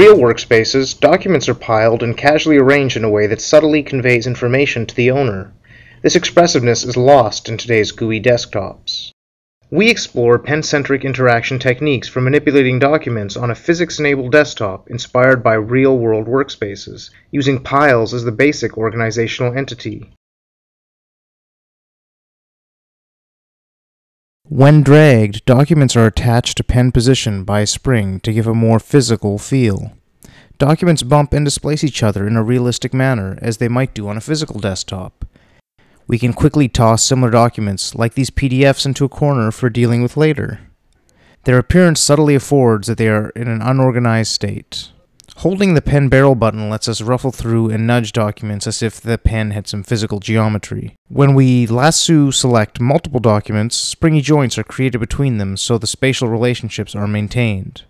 real workspaces, documents are piled and casually arranged in a way that subtly conveys information to the owner. This expressiveness is lost in today's GUI desktops. We explore pen-centric interaction techniques for manipulating documents on a physics-enabled desktop inspired by real-world workspaces, using piles as the basic organizational entity. When dragged, documents are attached to pen position by a spring to give a more physical feel. Documents bump and displace each other in a realistic manner, as they might do on a physical desktop. We can quickly toss similar documents, like these PDFs, into a corner for dealing with later. Their appearance subtly affords that they are in an unorganized state. Holding the pen barrel button lets us ruffle through and nudge documents as if the pen had some physical geometry. When we lasso select multiple documents, springy joints are created between them so the spatial relationships are maintained.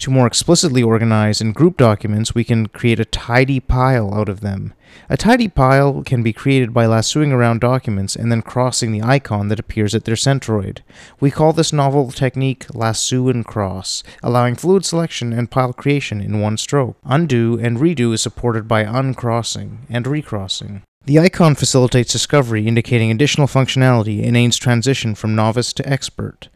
To more explicitly organize and group documents, we can create a tidy pile out of them. A tidy pile can be created by lassoing around documents and then crossing the icon that appears at their centroid. We call this novel technique lasso and cross, allowing fluid selection and pile creation in one stroke. Undo and redo is supported by uncrossing and recrossing. The icon facilitates discovery, indicating additional functionality and aids transition from novice to expert.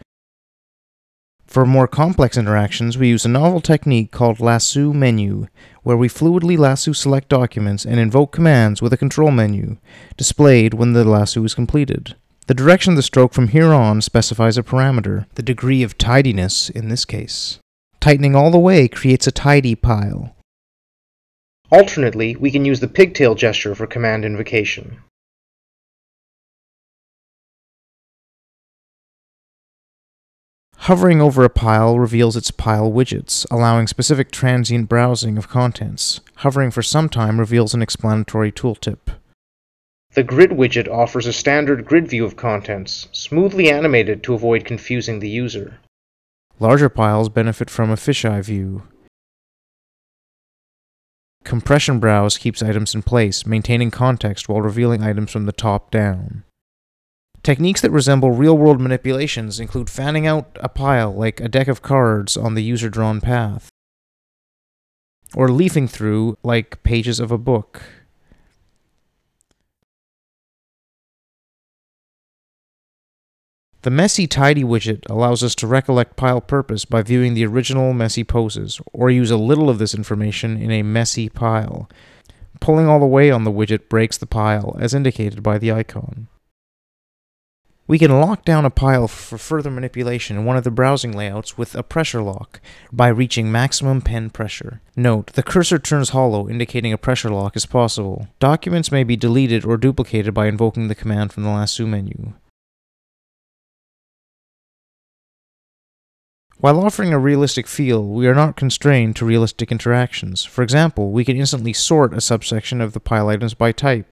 For more complex interactions, we use a novel technique called lasso menu, where we fluidly lasso select documents and invoke commands with a control menu, displayed when the lasso is completed. The direction of the stroke from here on specifies a parameter, the degree of tidiness in this case. Tightening all the way creates a tidy pile. Alternately, we can use the pigtail gesture for command invocation. Hovering over a pile reveals its pile widgets, allowing specific transient browsing of contents. Hovering for some time reveals an explanatory tooltip. The grid widget offers a standard grid view of contents, smoothly animated to avoid confusing the user. Larger piles benefit from a fisheye view. Compression browse keeps items in place, maintaining context while revealing items from the top down. Techniques that resemble real world manipulations include fanning out a pile like a deck of cards on the user drawn path, or leafing through like pages of a book. The Messy Tidy widget allows us to recollect pile purpose by viewing the original messy poses, or use a little of this information in a messy pile. Pulling all the way on the widget breaks the pile, as indicated by the icon. We can lock down a pile for further manipulation in one of the browsing layouts with a pressure lock by reaching maximum pen pressure. Note, the cursor turns hollow, indicating a pressure lock is possible. Documents may be deleted or duplicated by invoking the command from the lasso menu. While offering a realistic feel, we are not constrained to realistic interactions. For example, we can instantly sort a subsection of the pile items by type.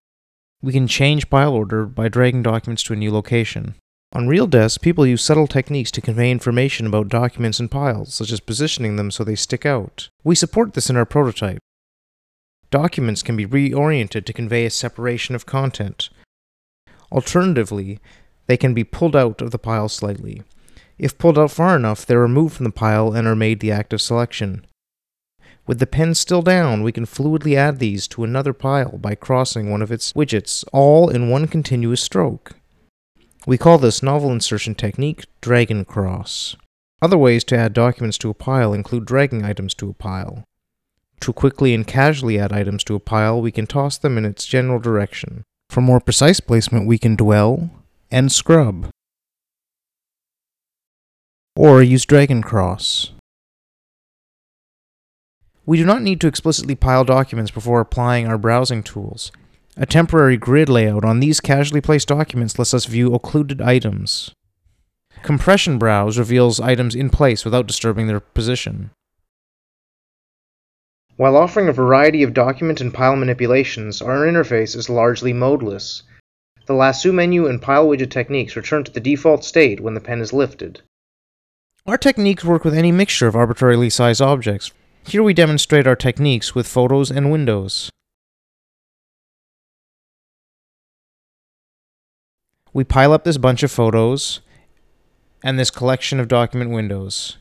We can change pile order by dragging documents to a new location. On RealDesk, people use subtle techniques to convey information about documents and piles, such as positioning them so they stick out. We support this in our prototype. Documents can be reoriented to convey a separation of content. Alternatively, they can be pulled out of the pile slightly. If pulled out far enough, they're removed from the pile and are made the active selection. With the pen still down, we can fluidly add these to another pile by crossing one of its widgets, all in one continuous stroke. We call this novel insertion technique drag and cross. Other ways to add documents to a pile include dragging items to a pile. To quickly and casually add items to a pile, we can toss them in its general direction. For more precise placement, we can dwell and scrub. Or use Drag and cross. We do not need to explicitly pile documents before applying our browsing tools. A temporary grid layout on these casually placed documents lets us view occluded items. Compression browse reveals items in place without disturbing their position. While offering a variety of document and pile manipulations, our interface is largely modeless. The lasso menu and pile widget techniques return to the default state when the pen is lifted. Our techniques work with any mixture of arbitrarily sized objects, here we demonstrate our techniques with photos and windows. We pile up this bunch of photos and this collection of document windows.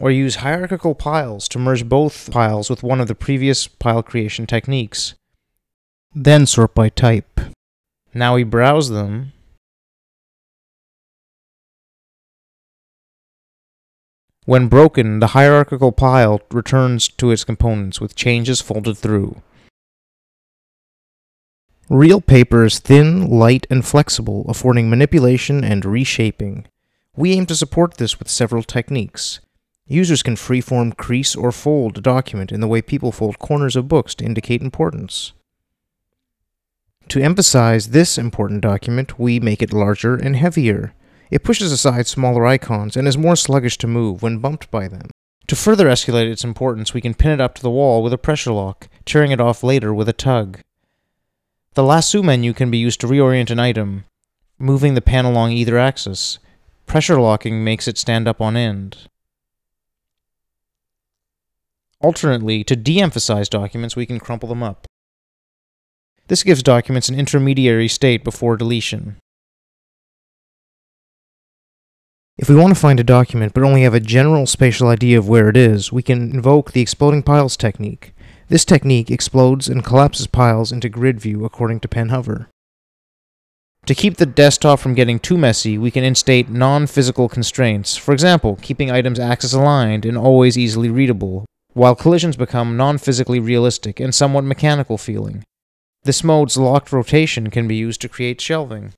Or use hierarchical piles to merge both piles with one of the previous pile creation techniques. Then sort by type. Now we browse them. When broken, the hierarchical pile returns to its components with changes folded through. Real paper is thin, light, and flexible, affording manipulation and reshaping. We aim to support this with several techniques. Users can freeform crease or fold a document in the way people fold corners of books to indicate importance. To emphasize this important document, we make it larger and heavier. It pushes aside smaller icons and is more sluggish to move when bumped by them. To further escalate its importance, we can pin it up to the wall with a pressure lock, tearing it off later with a tug. The lasso menu can be used to reorient an item, moving the pan along either axis. Pressure locking makes it stand up on end. Alternately, to de emphasize documents, we can crumple them up. This gives documents an intermediary state before deletion. If we want to find a document but only have a general spatial idea of where it is, we can invoke the exploding piles technique. This technique explodes and collapses piles into grid view according to pen hover. To keep the desktop from getting too messy, we can instate non physical constraints, for example, keeping items axis aligned and always easily readable, while collisions become non physically realistic and somewhat mechanical feeling. This mode's locked rotation can be used to create shelving.